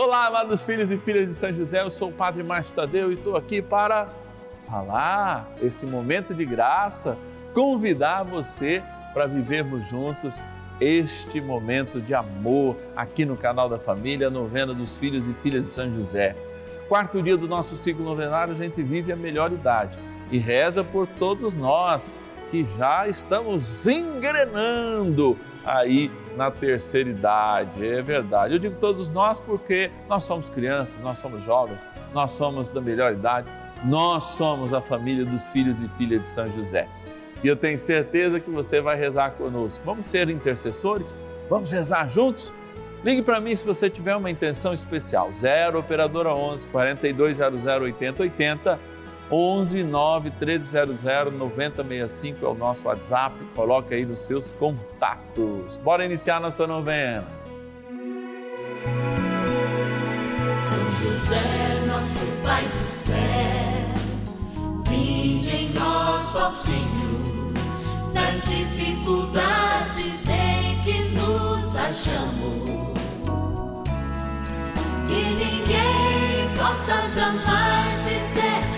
Olá, amados filhos e filhas de São José, eu sou o Padre Márcio Tadeu e estou aqui para falar esse momento de graça, convidar você para vivermos juntos este momento de amor aqui no canal da família, novena dos filhos e filhas de São José. Quarto dia do nosso ciclo novenário, a gente vive a melhor idade e reza por todos nós que já estamos engrenando aí na terceira idade. É verdade. Eu digo todos nós porque nós somos crianças, nós somos jovens, nós somos da melhor idade, nós somos a família dos filhos e filhas de São José. E eu tenho certeza que você vai rezar conosco. Vamos ser intercessores? Vamos rezar juntos? Ligue para mim se você tiver uma intenção especial. 0 operadora 11 4200 8080 11 9 1300 9065 é o nosso WhatsApp. Coloca aí nos seus contatos. Bora iniciar nossa novena. São José, nosso Pai do céu, vinde em nós, ó Senhor, nas dificuldades em que nos achamos. Que ninguém possa jamais dizer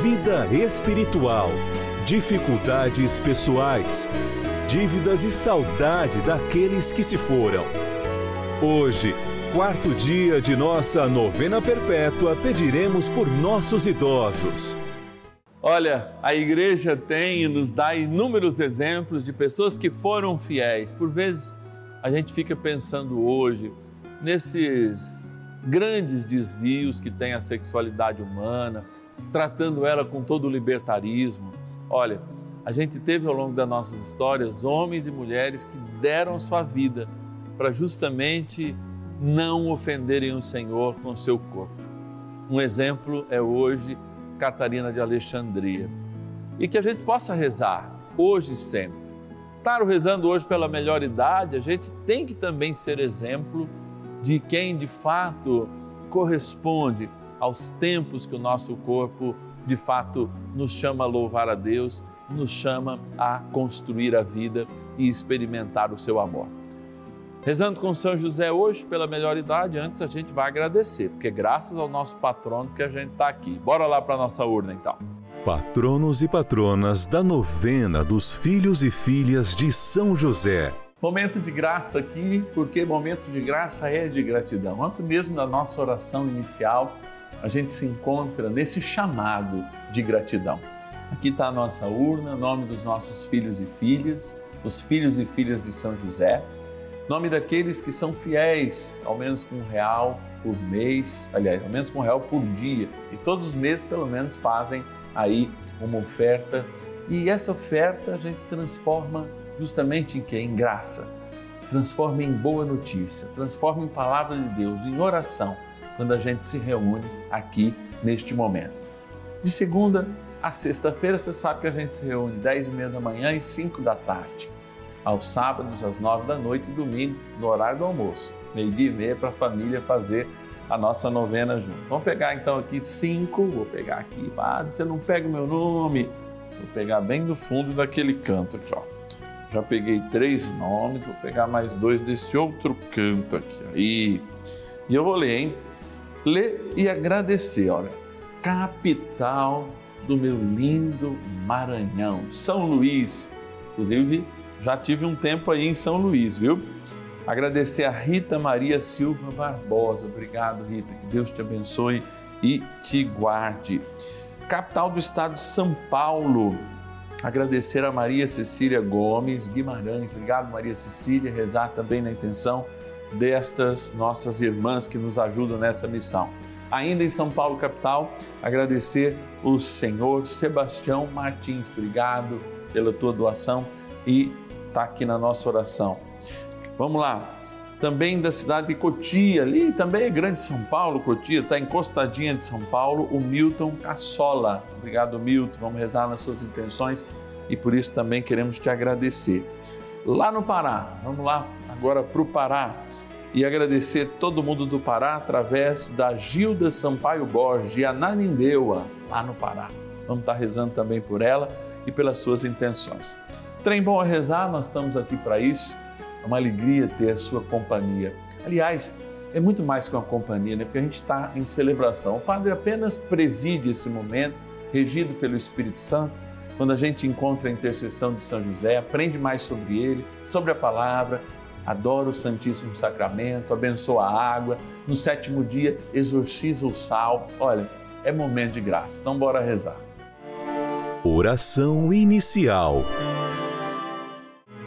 vida espiritual, dificuldades pessoais, dívidas e saudade daqueles que se foram. Hoje, quarto dia de nossa novena perpétua, pediremos por nossos idosos. Olha, a igreja tem e nos dá inúmeros exemplos de pessoas que foram fiéis. Por vezes a gente fica pensando hoje nesses grandes desvios que tem a sexualidade humana, tratando ela com todo o libertarismo. Olha, a gente teve ao longo das nossas histórias homens e mulheres que deram sua vida para justamente não ofenderem o Senhor com seu corpo. Um exemplo é hoje Catarina de Alexandria. E que a gente possa rezar hoje e sempre. Claro, rezando hoje pela melhor idade, a gente tem que também ser exemplo de quem de fato corresponde aos tempos que o nosso corpo de fato nos chama a louvar a Deus, nos chama a construir a vida e experimentar o seu amor. Rezando com São José hoje, pela melhor idade, antes a gente vai agradecer, porque graças ao nosso patrono que a gente está aqui. Bora lá para a nossa urna então. Patronos e patronas da novena dos filhos e filhas de São José. Momento de graça aqui, porque momento de graça é de gratidão. Antes mesmo da nossa oração inicial, a gente se encontra nesse chamado de gratidão. Aqui está a nossa urna, nome dos nossos filhos e filhas, os filhos e filhas de São José, nome daqueles que são fiéis, ao menos com um real por mês, aliás, ao menos com um real por dia, e todos os meses pelo menos fazem aí uma oferta, e essa oferta a gente transforma justamente em que? Em graça, transforma em boa notícia, transforma em palavra de Deus, em oração quando a gente se reúne aqui neste momento. De segunda a sexta-feira, você sabe que a gente se reúne 10 e meia da manhã e 5 da tarde. Aos sábados, às 9 da noite e domingo, no horário do almoço. Meio-dia e meia para a família fazer a nossa novena junto. Vamos pegar então aqui cinco, vou pegar aqui, ah, você não pega o meu nome, vou pegar bem do fundo daquele canto aqui, ó. Já peguei três nomes, vou pegar mais dois desse outro canto aqui. Aí. E eu vou ler, hein? Ler e agradecer. Olha, capital do meu lindo Maranhão, São Luís. Inclusive, já tive um tempo aí em São Luís, viu? Agradecer a Rita Maria Silva Barbosa. Obrigado, Rita. Que Deus te abençoe e te guarde. Capital do estado de São Paulo. Agradecer a Maria Cecília Gomes Guimarães. Obrigado, Maria Cecília. Rezar também na intenção destas nossas irmãs que nos ajudam nessa missão. Ainda em São Paulo, capital, agradecer o senhor Sebastião Martins. Obrigado pela tua doação e está aqui na nossa oração. Vamos lá. Também da cidade de Cotia, ali também é grande São Paulo, Cotia, está encostadinha de São Paulo, o Milton Cassola. Obrigado, Milton. Vamos rezar nas suas intenções e por isso também queremos te agradecer. Lá no Pará, vamos lá agora para o Pará e agradecer todo mundo do Pará através da Gilda Sampaio Borges, de Ananindeua, lá no Pará. Vamos estar rezando também por ela e pelas suas intenções. Trem bom a rezar, nós estamos aqui para isso é uma alegria ter a sua companhia. Aliás, é muito mais que uma companhia, né? Porque a gente está em celebração. O Padre apenas preside esse momento, regido pelo Espírito Santo, quando a gente encontra a intercessão de São José, aprende mais sobre ele, sobre a palavra, adora o Santíssimo Sacramento, abençoa a água, no sétimo dia exorciza o sal. Olha, é momento de graça. Então, bora rezar. Oração inicial.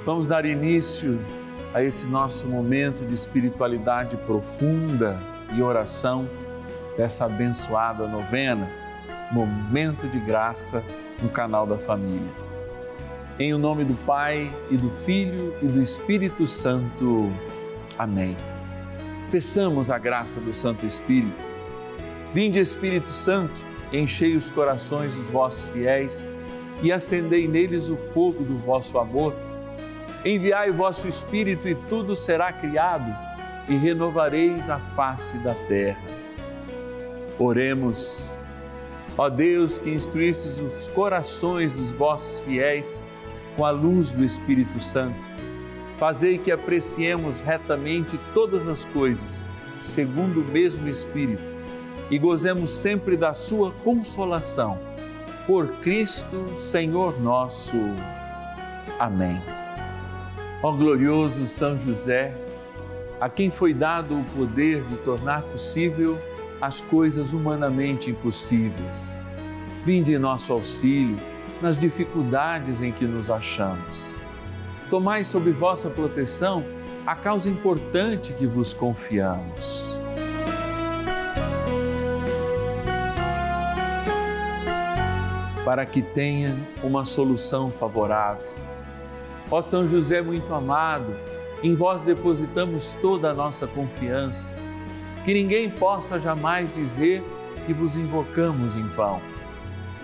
Vamos dar início a esse nosso momento de espiritualidade profunda e oração dessa abençoada novena, Momento de Graça no canal da Família. Em o nome do Pai e do Filho e do Espírito Santo. Amém. Peçamos a graça do Santo Espírito. Vinde, Espírito Santo, enchei os corações dos vossos fiéis e acendei neles o fogo do vosso amor Enviai o vosso Espírito e tudo será criado, e renovareis a face da terra. Oremos. Ó Deus, que instruístes os corações dos vossos fiéis com a luz do Espírito Santo, fazei que apreciemos retamente todas as coisas, segundo o mesmo Espírito, e gozemos sempre da sua consolação. Por Cristo, Senhor nosso. Amém. Ó glorioso São José, a quem foi dado o poder de tornar possível as coisas humanamente impossíveis. Vinde em nosso auxílio nas dificuldades em que nos achamos. Tomai sob vossa proteção a causa importante que vos confiamos. Para que tenha uma solução favorável Ó São José muito amado, em vós depositamos toda a nossa confiança. Que ninguém possa jamais dizer que vos invocamos em vão.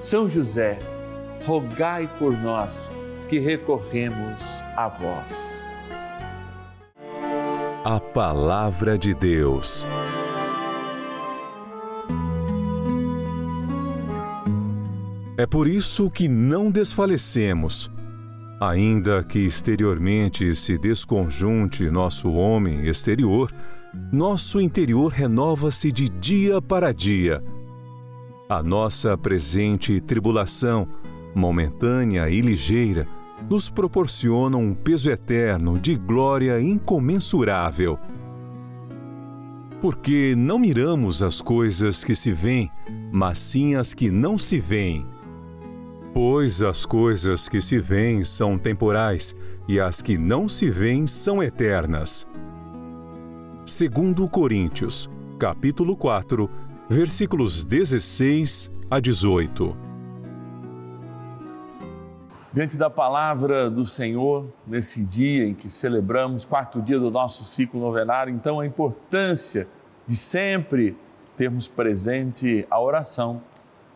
São José, rogai por nós que recorremos a vós. A Palavra de Deus. É por isso que não desfalecemos Ainda que exteriormente se desconjunte nosso homem exterior, nosso interior renova-se de dia para dia. A nossa presente tribulação, momentânea e ligeira, nos proporciona um peso eterno de glória incomensurável. Porque não miramos as coisas que se veem, mas sim as que não se veem Pois as coisas que se veem são temporais e as que não se veem são eternas. Segundo Coríntios, capítulo 4, versículos 16 a 18. Diante da palavra do Senhor, nesse dia em que celebramos quarto dia do nosso ciclo novenário, então a importância de sempre termos presente a oração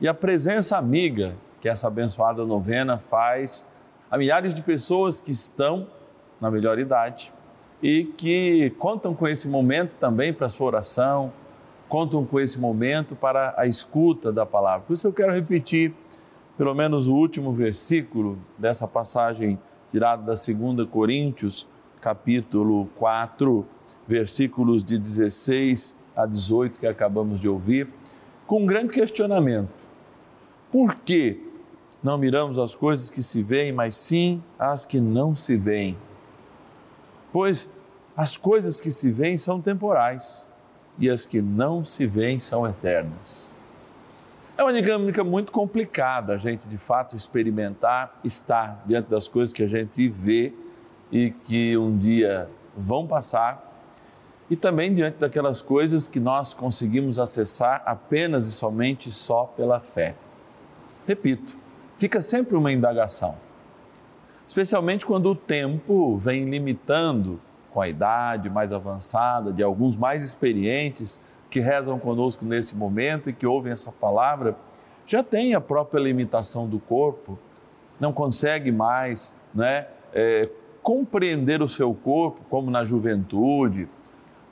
e a presença amiga que essa abençoada novena faz a milhares de pessoas que estão na melhor idade e que contam com esse momento também para sua oração, contam com esse momento para a escuta da palavra. Por isso eu quero repetir pelo menos o último versículo dessa passagem tirada da 2 Coríntios, capítulo 4, versículos de 16 a 18 que acabamos de ouvir, com um grande questionamento. Por que não miramos as coisas que se veem, mas sim as que não se veem? Pois as coisas que se veem são temporais e as que não se veem são eternas. É uma dinâmica muito complicada a gente de fato experimentar estar diante das coisas que a gente vê e que um dia vão passar e também diante daquelas coisas que nós conseguimos acessar apenas e somente só pela fé. Repito, fica sempre uma indagação, especialmente quando o tempo vem limitando com a idade mais avançada de alguns mais experientes que rezam conosco nesse momento e que ouvem essa palavra, já tem a própria limitação do corpo, não consegue mais né, é, compreender o seu corpo como na juventude,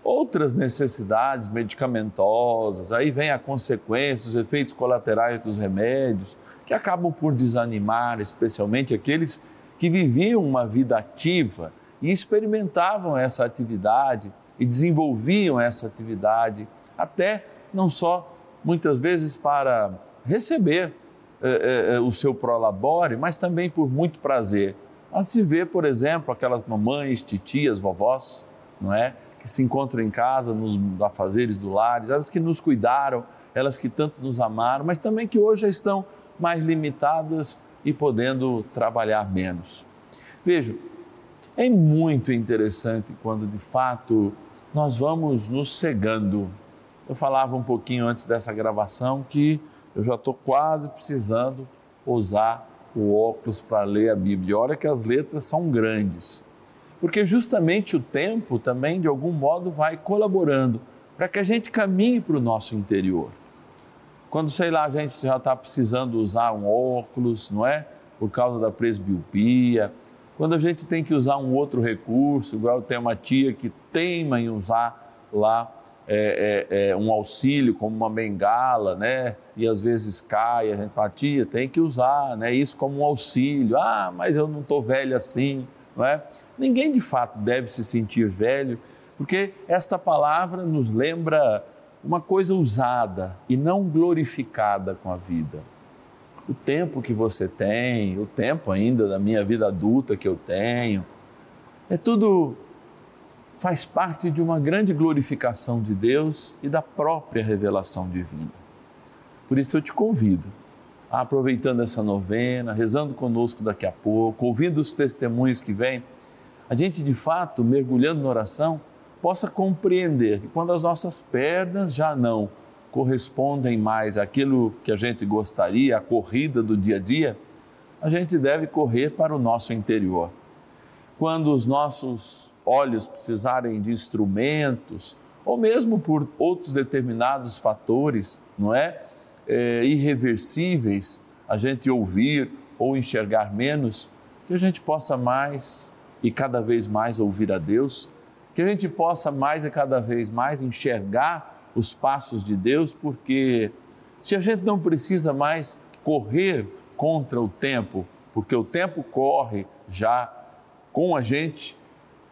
outras necessidades medicamentosas, aí vem a consequência, os efeitos colaterais dos remédios, que acabam por desanimar, especialmente aqueles que viviam uma vida ativa e experimentavam essa atividade e desenvolviam essa atividade até não só muitas vezes para receber eh, eh, o seu prolabore, mas também por muito prazer. A se vê, por exemplo, aquelas mamães, titias, vovós, não é? Que se encontram em casa, nos afazeres do lar, elas que nos cuidaram, elas que tanto nos amaram, mas também que hoje já estão mais limitadas e podendo trabalhar menos. Veja, é muito interessante quando de fato nós vamos nos cegando eu falava um pouquinho antes dessa gravação que eu já estou quase precisando usar o óculos para ler a Bíblia. Olha que as letras são grandes. Porque justamente o tempo também, de algum modo, vai colaborando para que a gente caminhe para o nosso interior. Quando, sei lá, a gente já está precisando usar um óculos, não é? Por causa da presbiopia. Quando a gente tem que usar um outro recurso, igual tem uma tia que teima em usar lá é, é, é, um auxílio, como uma bengala, né? E às vezes cai, a gente fala, tia, tem que usar, né? Isso como um auxílio. Ah, mas eu não estou velho assim, não é? Ninguém de fato deve se sentir velho, porque esta palavra nos lembra uma coisa usada e não glorificada com a vida. O tempo que você tem, o tempo ainda da minha vida adulta que eu tenho, é tudo faz parte de uma grande glorificação de Deus e da própria revelação divina. Por isso eu te convido, aproveitando essa novena, rezando conosco daqui a pouco, ouvindo os testemunhos que vêm, a gente de fato, mergulhando na oração, possa compreender que quando as nossas pernas já não correspondem mais àquilo que a gente gostaria, a corrida do dia a dia, a gente deve correr para o nosso interior. Quando os nossos olhos precisarem de instrumentos, ou mesmo por outros determinados fatores, não é? é? irreversíveis, a gente ouvir ou enxergar menos, que a gente possa mais e cada vez mais ouvir a Deus, que a gente possa mais e cada vez mais enxergar os passos de Deus, porque se a gente não precisa mais correr contra o tempo, porque o tempo corre já com a gente,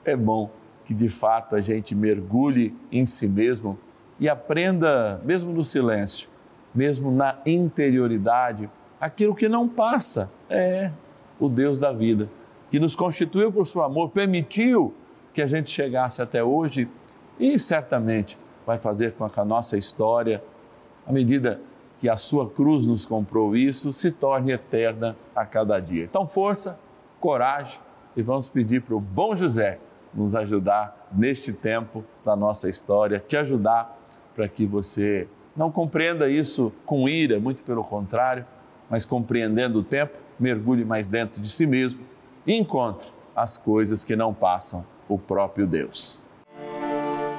é bom que de fato a gente mergulhe em si mesmo e aprenda, mesmo no silêncio, mesmo na interioridade, aquilo que não passa. É o Deus da vida, que nos constituiu por seu amor, permitiu que a gente chegasse até hoje e certamente vai fazer com que a nossa história, à medida que a sua cruz nos comprou isso, se torne eterna a cada dia. Então, força, coragem e vamos pedir para o bom José nos ajudar neste tempo da nossa história, te ajudar para que você não compreenda isso com ira, muito pelo contrário, mas compreendendo o tempo, mergulhe mais dentro de si mesmo e encontre as coisas que não passam o próprio Deus.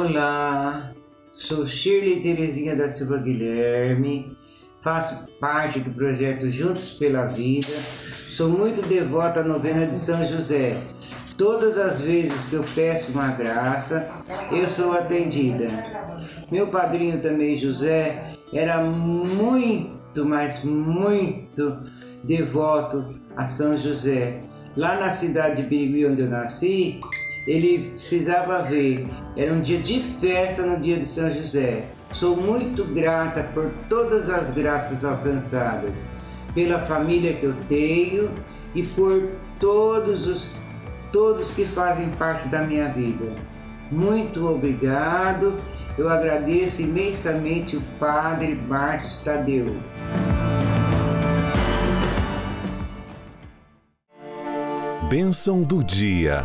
Olá, sou Shirley Terezinha da Silva Guilherme, faço parte do projeto Juntos pela Vida, sou muito devota à novena de São José Todas as vezes que eu peço uma graça, eu sou atendida. Meu padrinho também, José, era muito, mas muito devoto a São José. Lá na cidade de Birigui, onde eu nasci, ele precisava ver. Era um dia de festa no dia de São José. Sou muito grata por todas as graças alcançadas, pela família que eu tenho e por todos os todos que fazem parte da minha vida. Muito obrigado. Eu agradeço imensamente o Padre Márcio Tadeu. Bênção do dia.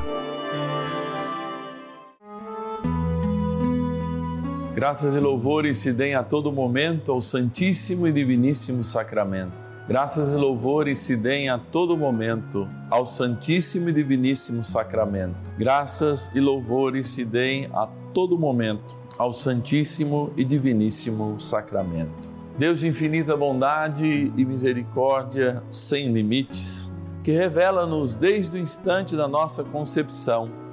Graças e louvores se deem a todo momento ao Santíssimo e Diviníssimo Sacramento. Graças e louvores se deem a todo momento ao Santíssimo e Diviníssimo Sacramento. Graças e louvores se deem a todo momento ao Santíssimo e Diviníssimo Sacramento. Deus de infinita bondade e misericórdia sem limites, que revela-nos desde o instante da nossa concepção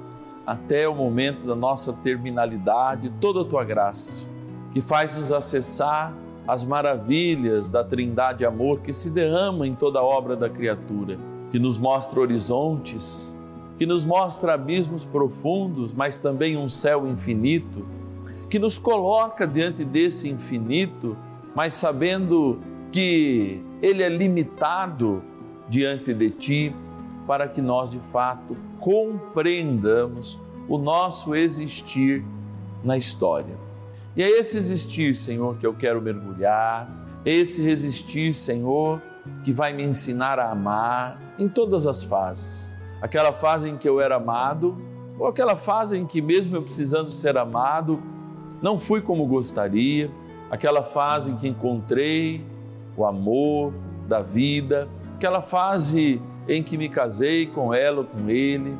até o momento da nossa terminalidade toda a tua graça, que faz-nos acessar as maravilhas da Trindade Amor que se derrama em toda a obra da criatura, que nos mostra horizontes, que nos mostra abismos profundos, mas também um céu infinito, que nos coloca diante desse infinito, mas sabendo que ele é limitado diante de ti, para que nós de fato compreendamos o nosso existir na história. E é esse existir, Senhor, que eu quero mergulhar, é esse resistir, Senhor, que vai me ensinar a amar em todas as fases. Aquela fase em que eu era amado, ou aquela fase em que, mesmo eu precisando ser amado, não fui como gostaria, aquela fase em que encontrei o amor da vida, aquela fase em que me casei com ela ou com ele,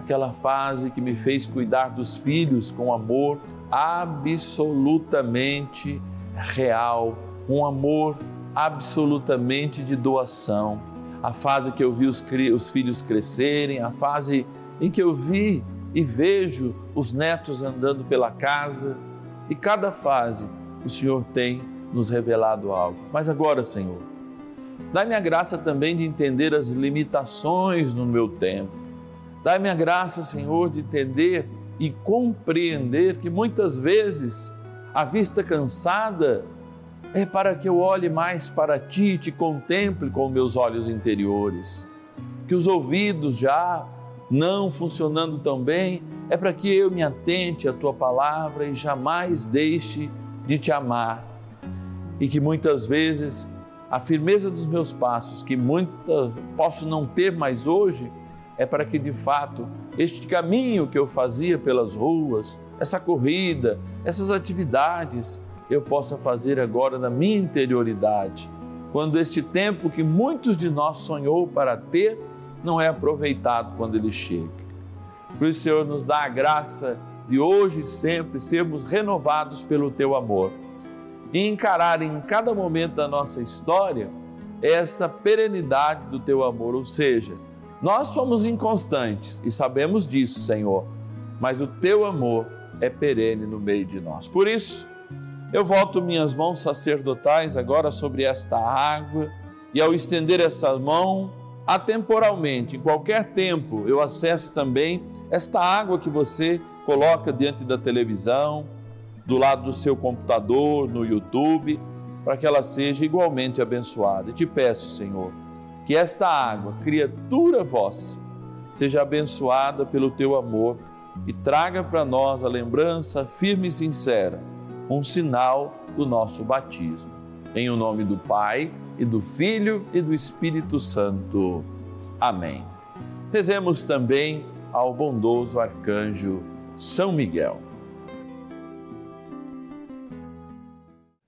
aquela fase que me fez cuidar dos filhos com amor absolutamente real, um amor absolutamente de doação. A fase que eu vi os, os filhos crescerem, a fase em que eu vi e vejo os netos andando pela casa, e cada fase o Senhor tem nos revelado algo. Mas agora, Senhor, dá-me a graça também de entender as limitações no meu tempo. Dá-me a graça, Senhor, de entender e compreender que muitas vezes a vista cansada é para que eu olhe mais para ti e te contemple com meus olhos interiores. Que os ouvidos já não funcionando tão bem, é para que eu me atente à tua palavra e jamais deixe de te amar. E que muitas vezes a firmeza dos meus passos, que muitas posso não ter mais hoje, é para que de fato este caminho que eu fazia pelas ruas, essa corrida, essas atividades, eu possa fazer agora na minha interioridade, quando este tempo que muitos de nós sonhou para ter não é aproveitado quando ele chega. Por isso, Senhor, nos dá a graça de hoje e sempre sermos renovados pelo teu amor e encarar em cada momento da nossa história essa perenidade do teu amor, ou seja, nós somos inconstantes e sabemos disso, Senhor, mas o teu amor é perene no meio de nós. Por isso, eu volto minhas mãos sacerdotais agora sobre esta água e ao estender essa mão, atemporalmente, em qualquer tempo, eu acesso também esta água que você coloca diante da televisão, do lado do seu computador, no YouTube, para que ela seja igualmente abençoada. E te peço, Senhor, que esta água, criatura vossa, seja abençoada pelo teu amor e traga para nós a lembrança firme e sincera, um sinal do nosso batismo. Em o nome do Pai e do Filho e do Espírito Santo. Amém. Rezemos também ao bondoso arcanjo São Miguel.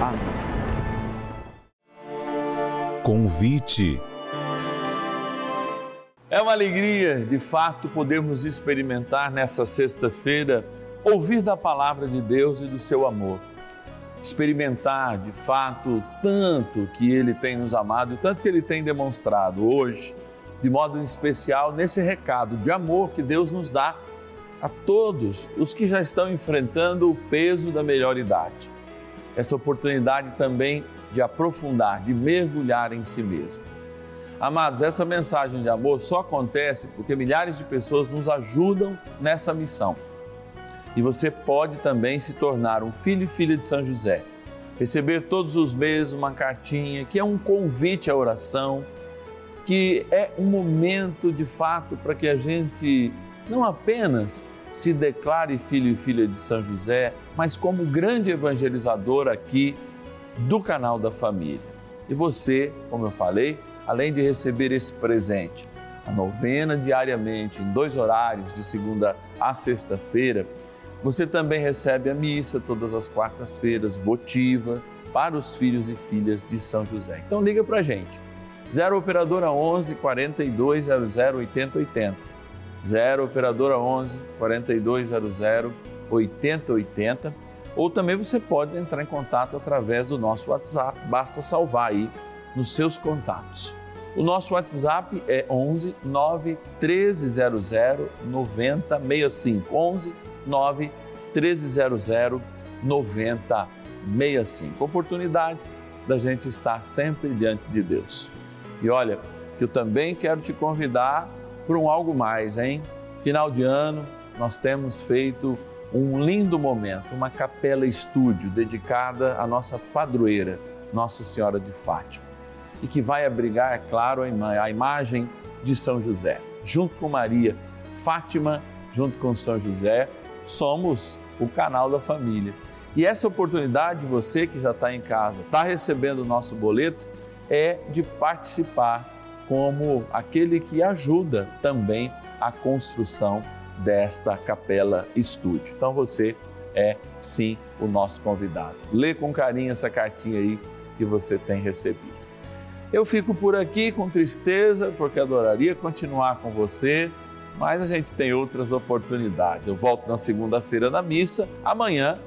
Amém. Convite. É uma alegria, de fato, podermos experimentar nessa sexta-feira, ouvir da palavra de Deus e do seu amor. Experimentar, de fato, tanto que Ele tem nos amado e tanto que Ele tem demonstrado hoje, de modo especial, nesse recado de amor que Deus nos dá a todos os que já estão enfrentando o peso da melhor idade essa oportunidade também de aprofundar, de mergulhar em si mesmo. Amados, essa mensagem de amor só acontece porque milhares de pessoas nos ajudam nessa missão. E você pode também se tornar um filho e filha de São José. Receber todos os meses uma cartinha que é um convite à oração, que é um momento de fato para que a gente não apenas se declare filho e filha de São José, mas como grande evangelizador aqui do canal da família. E você, como eu falei, além de receber esse presente, a novena diariamente, em dois horários, de segunda a sexta-feira, você também recebe a missa todas as quartas-feiras, votiva, para os filhos e filhas de São José. Então liga para a gente, 0 Operadora 11 4200 8080 0 operadora 11 4200 8080 ou também você pode entrar em contato através do nosso WhatsApp, basta salvar aí nos seus contatos. O nosso WhatsApp é 11 9 1300 9065 11 9 1300 9065. Oportunidade da gente estar sempre diante de Deus. E olha, que eu também quero te convidar por um algo mais, hein? Final de ano, nós temos feito um lindo momento, uma capela estúdio dedicada à nossa padroeira, Nossa Senhora de Fátima, e que vai abrigar, é claro, a imagem de São José. Junto com Maria, Fátima, junto com São José, somos o canal da família. E essa oportunidade, você que já está em casa, está recebendo o nosso boleto, é de participar como aquele que ajuda também a construção desta capela estúdio. Então você é sim o nosso convidado. Lê com carinho essa cartinha aí que você tem recebido. Eu fico por aqui com tristeza porque adoraria continuar com você, mas a gente tem outras oportunidades. Eu volto na segunda-feira na missa, amanhã,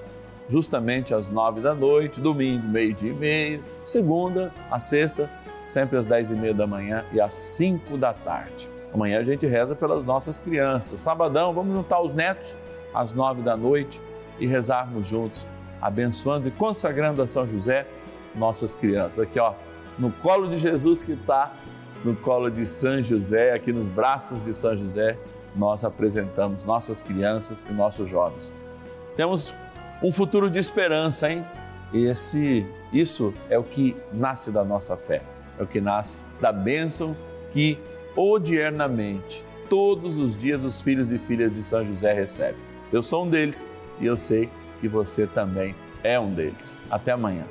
justamente às nove da noite, domingo, meio-dia e meio, segunda a sexta, sempre às dez e meia da manhã e às cinco da tarde. Amanhã a gente reza pelas nossas crianças. Sabadão, vamos juntar os netos às nove da noite e rezarmos juntos, abençoando e consagrando a São José nossas crianças. Aqui, ó, no colo de Jesus que está, no colo de São José, aqui nos braços de São José, nós apresentamos nossas crianças e nossos jovens. Temos um futuro de esperança, hein? Esse, isso é o que nasce da nossa fé, é o que nasce da bênção que odiernamente, todos os dias, os filhos e filhas de São José recebem. Eu sou um deles e eu sei que você também é um deles. Até amanhã.